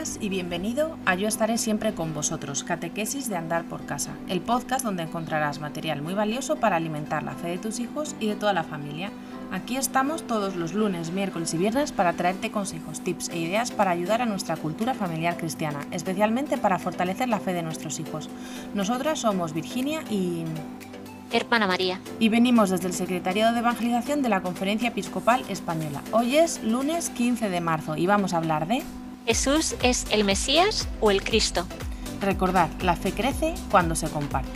Buenas y bienvenido a Yo estaré siempre con vosotros, Catequesis de Andar por Casa, el podcast donde encontrarás material muy valioso para alimentar la fe de tus hijos y de toda la familia. Aquí estamos todos los lunes, miércoles y viernes para traerte consejos, tips e ideas para ayudar a nuestra cultura familiar cristiana, especialmente para fortalecer la fe de nuestros hijos. Nosotras somos Virginia y... Hermana María. Y venimos desde el Secretariado de Evangelización de la Conferencia Episcopal Española. Hoy es lunes 15 de marzo y vamos a hablar de... ¿Jesús es el Mesías o el Cristo? Recordad, la fe crece cuando se comparte.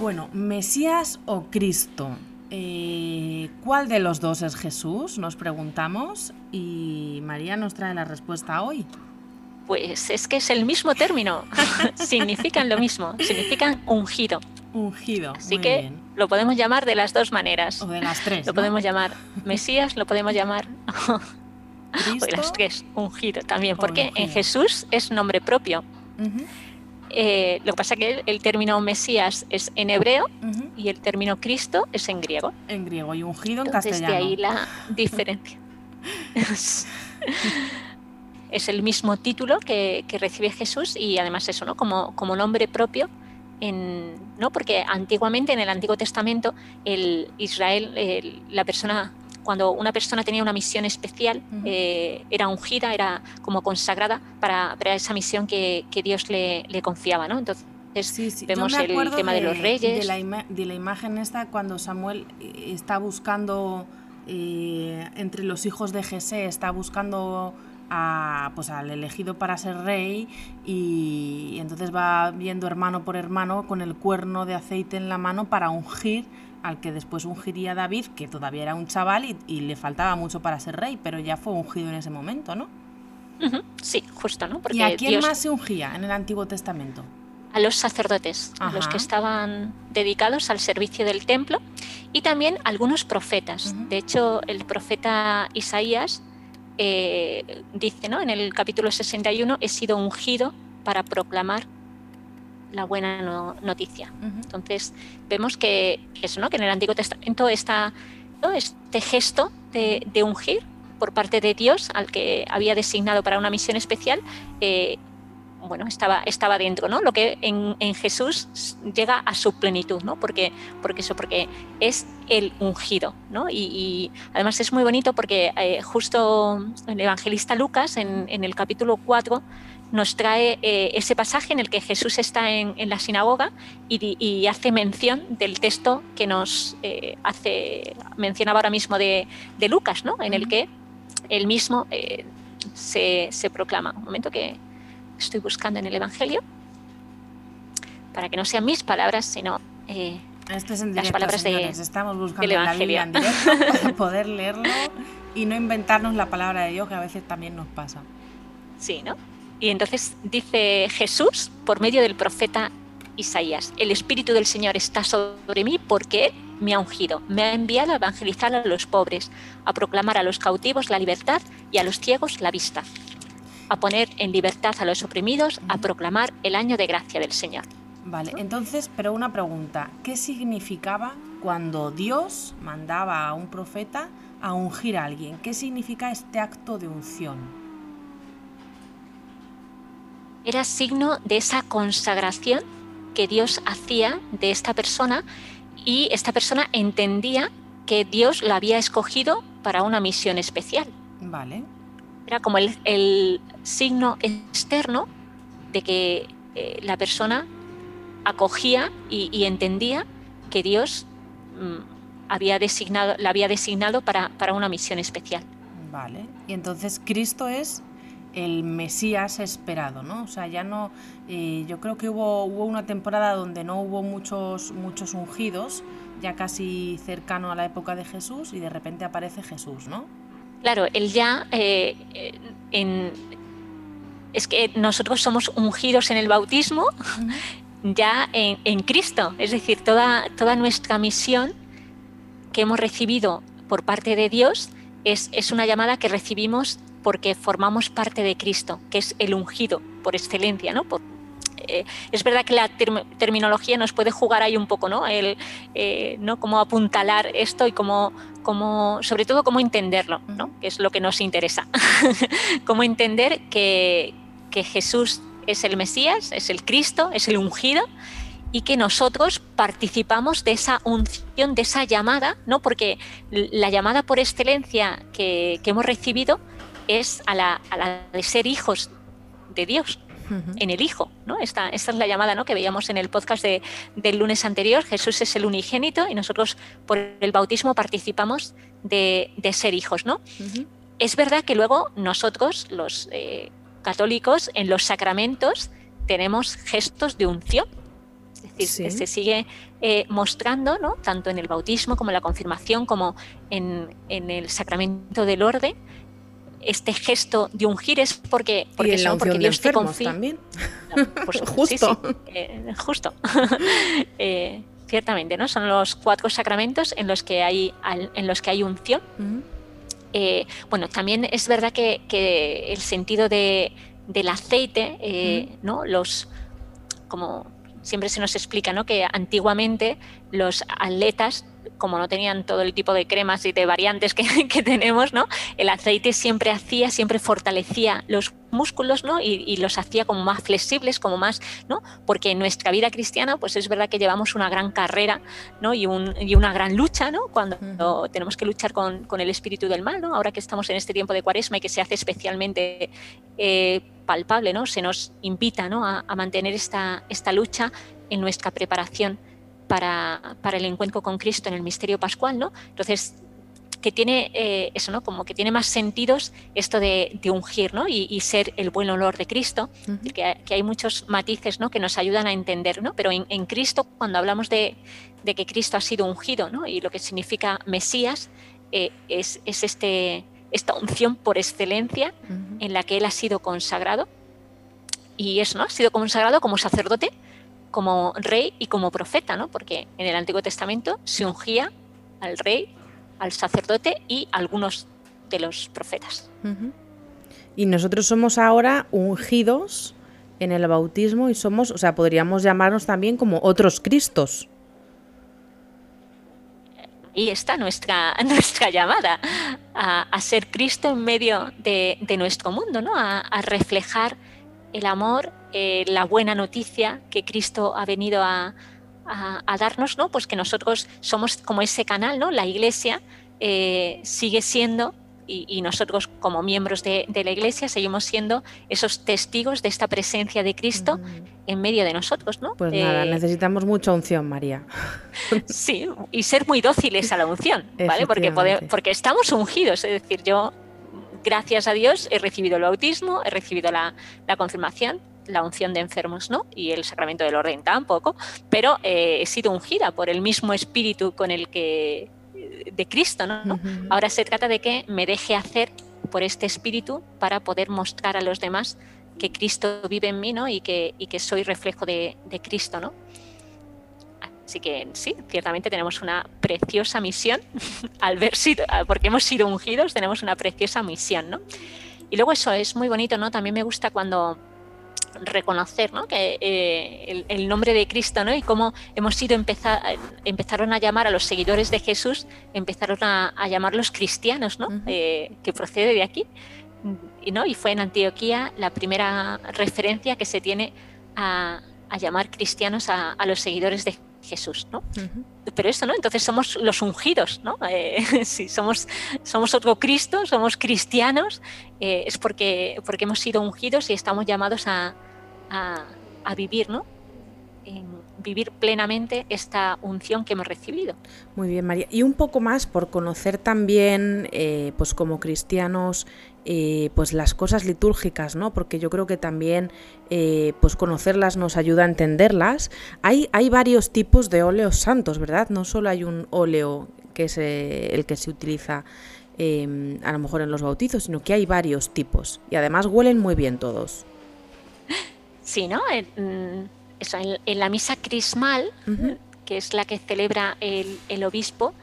Bueno, Mesías o Cristo. Eh, ¿Cuál de los dos es Jesús? Nos preguntamos y María nos trae la respuesta hoy. Pues es que es el mismo término, significan lo mismo, significan ungido. Ungido. Así que lo podemos llamar de las dos maneras. O de las tres. Lo podemos llamar Mesías, lo podemos llamar ¿Cristo? de las tres, ungido también, porque en Jesús es nombre propio. Eh, lo que pasa es que el, término Mesías es en hebreo y el término Cristo es en griego. En griego y ungido en Entonces, castellano. De ahí la diferencia. es el mismo título que, recibe Jesús y además eso, ¿no? Como, como nombre propio. En, ¿no? Porque antiguamente en el Antiguo Testamento el Israel, la persona, cuando una persona tenía una misión especial, eh, era ungida, era como consagrada para, para esa misión que, que Dios le, le, confiaba, ¿no? Entonces sí, sí. vemos el tema de, de, los reyes. De la, de la, imagen esta cuando Samuel eh, está buscando eh, entre los hijos de Jesé, está buscando a, pues, al elegido para ser rey y, entonces va viendo hermano por hermano con el cuerno de aceite en la mano para ungir al que después ungiría David, que todavía era un chaval y, le faltaba mucho para ser rey, pero ya fue ungido en ese momento, ¿no? Sí, justo, ¿no? Porque ¿Y a quién más se ungía en el Antiguo Testamento? A los sacerdotes, a los que estaban dedicados al servicio del templo y también algunos profetas. De hecho, el profeta Isaías eh, dice ¿no? en el capítulo 61, he sido ungido para proclamar la buena noticia. Entonces vemos que eso, ¿no? que en el Antiguo Testamento está este gesto de, ungir por parte de Dios al que había designado para una misión especial, eh, bueno, estaba, estaba dentro, ¿no? Lo que en, Jesús llega a su plenitud, ¿no? Porque, porque eso, porque es el ungido, ¿no? Y, además es muy bonito porque eh, justo el evangelista Lucas, en, el capítulo 4, nos trae eh, ese pasaje en el que Jesús está en, la sinagoga y, hace mención del texto que nos eh, hace, mencionaba ahora mismo de, Lucas, ¿no? En el que él mismo se, se proclama. Un momento que, estoy buscando en el Evangelio, para que no sean mis palabras, sino eh, Esto es en directo, las palabras señores. de, Estamos buscando la Biblia en directo para poder leerlo y no inventarnos la palabra de Dios, que a veces también nos pasa. Sí, ¿no? Y entonces dice Jesús por medio del profeta Isaías, el Espíritu del Señor está sobre mí porque me ha ungido, me ha enviado a evangelizar a los pobres, a proclamar a los cautivos la libertad y a los ciegos la vista, a poner en libertad a los oprimidos, a proclamar el año de gracia del Señor. Vale, entonces, pero una pregunta, ¿qué significaba cuando Dios mandaba a un profeta a ungir a alguien? ¿Qué significa este acto de unción? Era signo de esa consagración que Dios hacía de esta persona y esta persona entendía que Dios la había escogido para una misión especial. Vale era como el, signo externo de que eh, la persona acogía y, entendía que Dios mm, había designado, la había designado para, una misión especial. Vale, y entonces Cristo es el Mesías esperado, ¿no? O sea, ya no, eh, yo creo que hubo, hubo una temporada donde no hubo muchos, muchos ungidos, ya casi cercano a la época de Jesús, y de repente aparece Jesús, ¿no? Claro, él ya eh, en, es que nosotros somos ungidos en el bautismo ya en, Cristo, es decir, toda, toda nuestra misión que hemos recibido por parte de Dios es, es una llamada que recibimos porque formamos parte de Cristo, que es el ungido por excelencia, ¿no? Por, Eh, es verdad que la terminología nos puede jugar ahí un poco, ¿no? El, ¿no? Cómo apuntalar esto y cómo, cómo, sobre todo cómo entenderlo, ¿no? Que es lo que nos interesa. cómo entender que, que Jesús es el Mesías, es el Cristo, es el ungido y que nosotros participamos de esa unción, de esa llamada, ¿no? Porque la llamada por excelencia que, hemos recibido es a la, de ser hijos de Dios, en el Hijo, ¿no? Esta, esta, es la llamada ¿no? que veíamos en el podcast del lunes anterior. Jesús es el unigénito y nosotros por el bautismo participamos de, ser hijos, ¿no? Es verdad que luego nosotros, los eh, católicos, en los sacramentos tenemos gestos de unción, decir, se sigue eh, mostrando, ¿no? tanto en el bautismo como en la confirmación, como en, el sacramento del orden, este gesto de ungir es porque, porque, porque Dios te confía. También. justo. Eh, justo. Eh, ciertamente, ¿no? Son los cuatro sacramentos en los que hay, en los que hay unción. Bueno, también es verdad que, el sentido de, del aceite, ¿no? Los como siempre se nos explica ¿no? que antiguamente los atletas como no tenían todo el tipo de cremas y de variantes que, tenemos, ¿no? El aceite siempre hacía, siempre fortalecía los músculos, ¿no? Y, los hacía como más flexibles, como más, ¿no? Porque en nuestra vida cristiana, pues es verdad que llevamos una gran carrera, ¿no? Y, una gran lucha, ¿no? Cuando tenemos que luchar con, el espíritu del mal, ¿no? Ahora que estamos en este tiempo de cuaresma y que se hace especialmente eh, palpable, ¿no? Se nos invita, ¿no? A, a mantener esta, esta lucha en nuestra preparación para, el encuentro con Cristo en el misterio pascual, ¿no? Entonces, que tiene eh, eso, ¿no? Como que tiene más sentidos esto de, ungir, ¿no? Y, ser el buen olor de Cristo, que, hay muchos matices, ¿no? Que nos ayudan a entender, ¿no? Pero en, Cristo, cuando hablamos de, que Cristo ha sido ungido, ¿no? Y lo que significa Mesías, eh, es, este, esta unción por excelencia en la que Él ha sido consagrado. Y eso, ¿no? Ha sido consagrado como sacerdote, como rey y como profeta, ¿no? Porque en el Antiguo Testamento se ungía al rey, al sacerdote y algunos de los profetas. Y nosotros somos ahora ungidos en el bautismo y somos, o sea, podríamos llamarnos también como otros Cristos. Y está nuestra, nuestra llamada a, ser Cristo en medio de, nuestro mundo, ¿no? a reflejar el amor, eh, la buena noticia que Cristo ha venido a, darnos, ¿no? Pues que nosotros somos como ese canal, ¿no? La Iglesia eh, sigue siendo y, nosotros como miembros de, la Iglesia seguimos siendo esos testigos de esta presencia de Cristo en medio de nosotros, ¿no? Pues nada, eh, necesitamos mucha unción, María. Sí, y ser muy dóciles a la unción, ¿vale? Porque, porque estamos ungidos, es decir, yo gracias a Dios he recibido el bautismo, he recibido la, confirmación, la unción de enfermos no, y el sacramento del orden tampoco, pero eh, he sido ungida por el mismo espíritu con el que de Cristo, ¿no? Ahora se trata de que me deje hacer por este espíritu para poder mostrar a los demás que Cristo vive en mí, ¿no? Y que, y que soy reflejo de, de Cristo, ¿no? Así que sí, ciertamente tenemos una preciosa misión, al ver sido, porque hemos sido ungidos, tenemos una preciosa misión, ¿no? Y luego eso es muy bonito, ¿no? También me gusta cuando reconocer ¿no? que eh, el, nombre de Cristo ¿no? y cómo hemos sido empezar, empezaron a llamar a los seguidores de Jesús, empezaron a, a llamarlos cristianos, ¿no? Eh, que procede de aquí. Y, ¿no? y fue en Antioquía la primera referencia que se tiene a, a llamar cristianos a, a, los seguidores de Jesús, ¿no? Pero eso, ¿no? Entonces somos los ungidos, ¿no? Eh, si somos, somos otro Cristo, somos cristianos, eh, es porque, porque hemos sido ungidos y estamos llamados a, a, vivir, ¿no? Vivir plenamente esta unción que hemos recibido. Muy bien, María. Y un poco más por conocer también, eh, pues como cristianos, eh, pues las cosas litúrgicas, ¿no? Porque yo creo que también, eh, pues conocerlas nos ayuda a entenderlas. Hay, hay varios tipos de óleos santos, ¿verdad? No solo hay un óleo que es el que se utiliza em, a lo mejor en los bautizos, sino que hay varios tipos y además huelen muy bien todos. Sí, ¿no? En, la misa crismal, que es la que celebra el, obispo,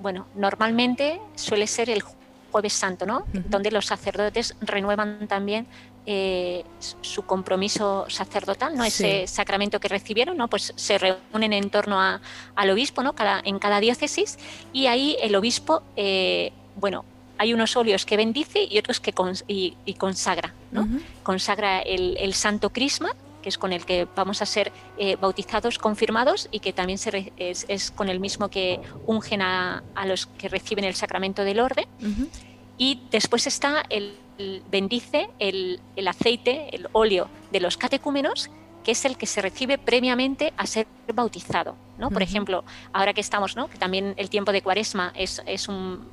bueno, normalmente suele ser el Jueves Santo, ¿no? Donde los sacerdotes renuevan también eh, su compromiso sacerdotal, ¿no? Ese sacramento que recibieron, ¿no? Pues se reúnen en torno al obispo, ¿no? Cada, en cada diócesis y ahí el obispo, eh, bueno, hay unos óleos que bendice y otros que y, consagra, ¿no? Consagra el, santo crisma, que es con el que vamos a ser eh, bautizados, confirmados y que también se es, con el mismo que ungen a, los que reciben el sacramento del orden. Y después está el bendice el, aceite, el óleo de los catecúmenos, que es el que se recibe previamente a ser bautizado. ¿no? Por ejemplo, ahora que estamos, ¿no? que también el tiempo de cuaresma es, es un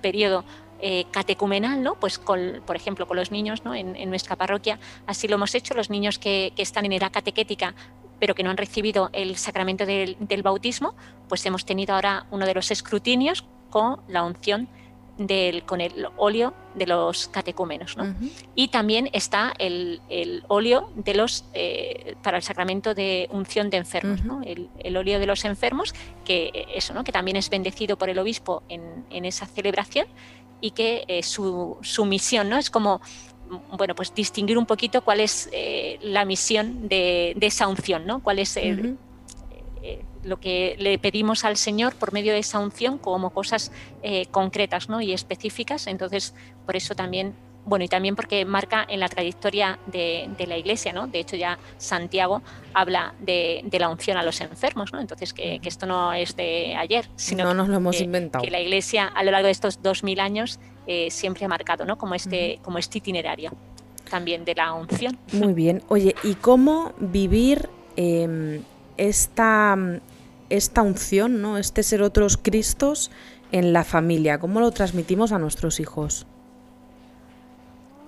periodo eh, catecumenal, ¿no? pues con, por ejemplo con los niños ¿no? en, nuestra parroquia, así lo hemos hecho, los niños que, que están en edad catequética pero que no han recibido el sacramento del, del, bautismo, pues hemos tenido ahora uno de los escrutinios con la unción con el óleo de los catecúmenos. Y también está el, óleo de los, eh, para el sacramento de unción de enfermos, el, óleo de los enfermos, que, eso, ¿no? que también es bendecido por el obispo en, esa celebración y que eh, su, su, misión ¿no? es como bueno, pues distinguir un poquito cuál es eh, la misión de, esa unción, ¿no? cuál es el, lo que le pedimos al Señor por medio de esa unción como cosas eh, concretas ¿no? y específicas. Entonces, por eso también, bueno, y también porque marca en la trayectoria de, la Iglesia, ¿no? De hecho, ya Santiago habla de, la unción a los enfermos, ¿no? Entonces, que, esto no es de ayer, sino no nos lo hemos inventado. que la Iglesia a lo largo de estos dos mil años eh, siempre ha marcado, ¿no? Como este, como este itinerario también de la unción. Muy bien. Oye, ¿y cómo vivir em, esta esta unción, ¿no? este ser otros Cristos en la familia? ¿Cómo lo transmitimos a nuestros hijos?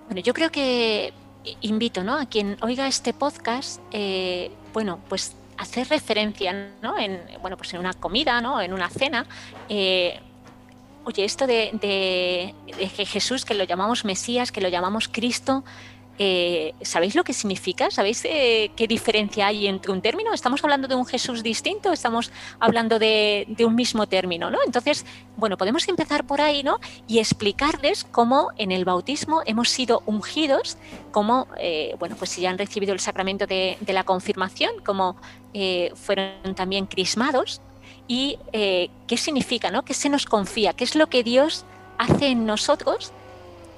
Bueno, yo creo que invito ¿no? a quien oiga este podcast, eh, bueno, pues hacer referencia ¿no? en, bueno, pues en una comida, ¿no? en una cena. Eh, oye, esto de, de, de, Jesús, que lo llamamos Mesías, que lo llamamos Cristo, eh, ¿Sabéis lo que significa? ¿Sabéis eh, qué diferencia hay entre un término? ¿Estamos hablando de un Jesús distinto? ¿Estamos hablando de, un mismo término? ¿no? Entonces, bueno, podemos empezar por ahí ¿no? y explicarles cómo en el bautismo hemos sido ungidos, cómo, eh, bueno, pues si ya han recibido el sacramento de, la confirmación, cómo fueron también crismados y qué significa, ¿no? qué se nos confía, qué es lo que Dios hace en nosotros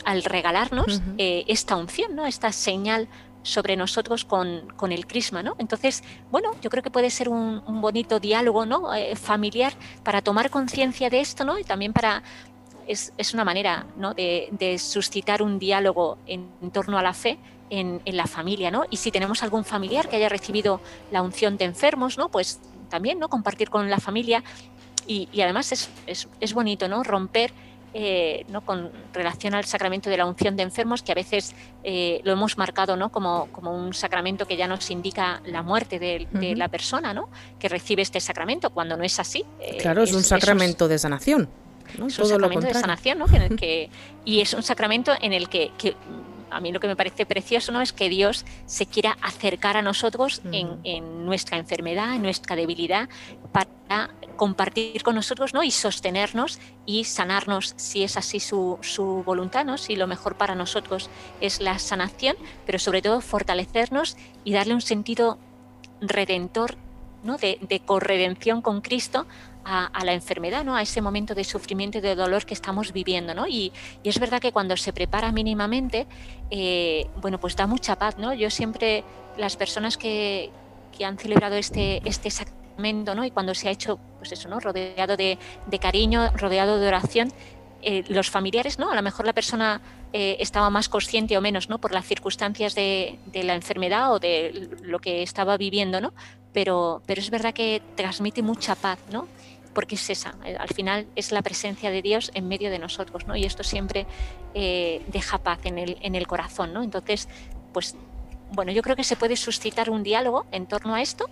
al regalarnos eh, esta unción, ¿no? esta señal sobre nosotros con, con, el crisma, ¿no? Entonces, bueno, yo creo que puede ser un, bonito diálogo, ¿no? Eh, familiar para tomar conciencia de esto, ¿no? Y también para es, es una manera, ¿no? De, de, suscitar un diálogo en, torno a la fe en, en, la familia, ¿no? Y si tenemos algún familiar que haya recibido la unción de enfermos, ¿no? Pues también, ¿no? Compartir con la familia y, y además es, es, es bonito, ¿no? Romper eh, ¿no? con relación al sacramento de la unción de enfermos, que a veces eh, lo hemos marcado ¿no? como, como, un sacramento que ya nos indica la muerte de, la persona ¿no? que recibe este sacramento, cuando no es así. Eh, claro, es, un sacramento de sanación. Es un sacramento de sanación, ¿no? que, y es un sacramento en el que, a mí lo que me parece precioso ¿no? es que Dios se quiera acercar a nosotros en, en, nuestra enfermedad, en nuestra debilidad, para compartir con nosotros ¿no? y sostenernos y sanarnos si es así su, su voluntad, ¿no? si lo mejor para nosotros es la sanación, pero sobre todo fortalecernos y darle un sentido redentor, ¿no? de, de corredención con Cristo a, la enfermedad, ¿no? a ese momento de sufrimiento y de dolor que estamos viviendo. ¿no? Y, es verdad que cuando se prepara mínimamente, eh, bueno, pues da mucha paz. ¿no? Yo siempre, las personas que, que han celebrado este, este ¿no? Y cuando se ha hecho, pues eso, ¿no? Rodeado de, cariño, rodeado de oración, eh, los familiares, ¿no? A lo mejor la persona eh, estaba más consciente o menos, ¿no? Por las circunstancias de, la enfermedad o de lo que estaba viviendo, ¿no? Pero, pero es verdad que transmite mucha paz, ¿no? Porque es esa, eh, al final es la presencia de Dios en medio de nosotros, ¿no? Y esto siempre deja paz en el, en el corazón, ¿no? Entonces, pues, bueno, yo creo que se puede suscitar un diálogo en torno a esto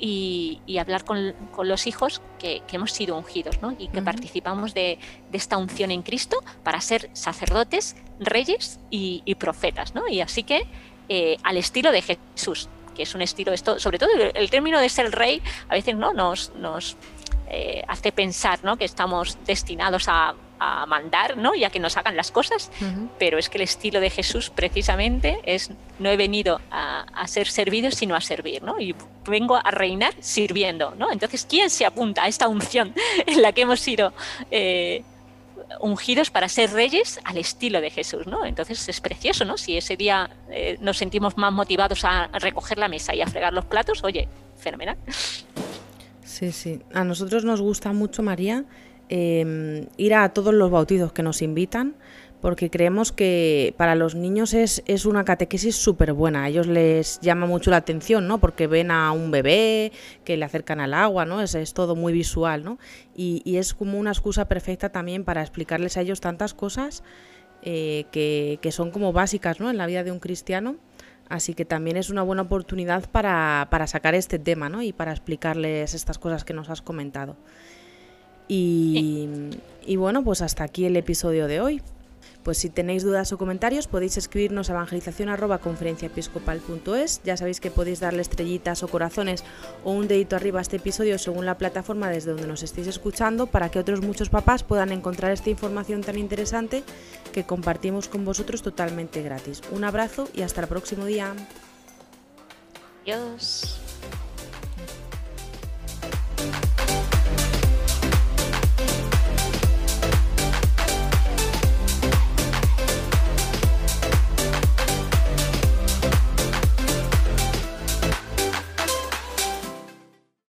y, hablar con, los hijos que, hemos sido ungidos ¿no? y que participamos de, esta unción en Cristo para ser sacerdotes, reyes y, profetas. ¿no? Y así que eh, al estilo de Jesús, que es un estilo, esto, sobre todo el, término de ser rey, a veces ¿no? nos, nos eh, hace pensar ¿no? que estamos destinados a a, mandar, ¿no? Y a que nos hagan las cosas, pero es que el estilo de Jesús precisamente es, no he venido a, ser servido, sino a servir, ¿no? Y vengo a reinar sirviendo, ¿no? Entonces, ¿quién se apunta a esta unción en la que hemos sido... Eh, ungidos para ser reyes al estilo de Jesús, ¿no? Entonces es precioso, ¿no? Si ese día eh, nos sentimos más motivados a recoger la mesa y a fregar los platos, oye, fenomenal. Sí, sí. A nosotros nos gusta mucho, María, em, ir a todos los bautizos que nos invitan, porque creemos que para los niños es, es una catequesis súper buena. A ellos les llama mucho la atención, ¿no? Porque ven a un bebé, que le acercan al agua, ¿no? Es, es todo muy visual, ¿no? Y, y, es como una excusa perfecta también para explicarles a ellos tantas cosas eh, que, que, son como básicas, ¿no? En la vida de un cristiano. Así que también es una buena oportunidad para, para sacar este tema, ¿no? Y para explicarles estas cosas que nos has comentado. Y, y bueno, pues hasta aquí el episodio de hoy. Pues si tenéis dudas o comentarios podéis escribirnos a evangelización.conferenciaepiscopal.es. Ya sabéis que podéis darle estrellitas o corazones o un dedito arriba a este episodio según la plataforma desde donde nos estéis escuchando para que otros muchos papás puedan encontrar esta información tan interesante que compartimos con vosotros totalmente gratis. Un abrazo y hasta el próximo día. Adiós.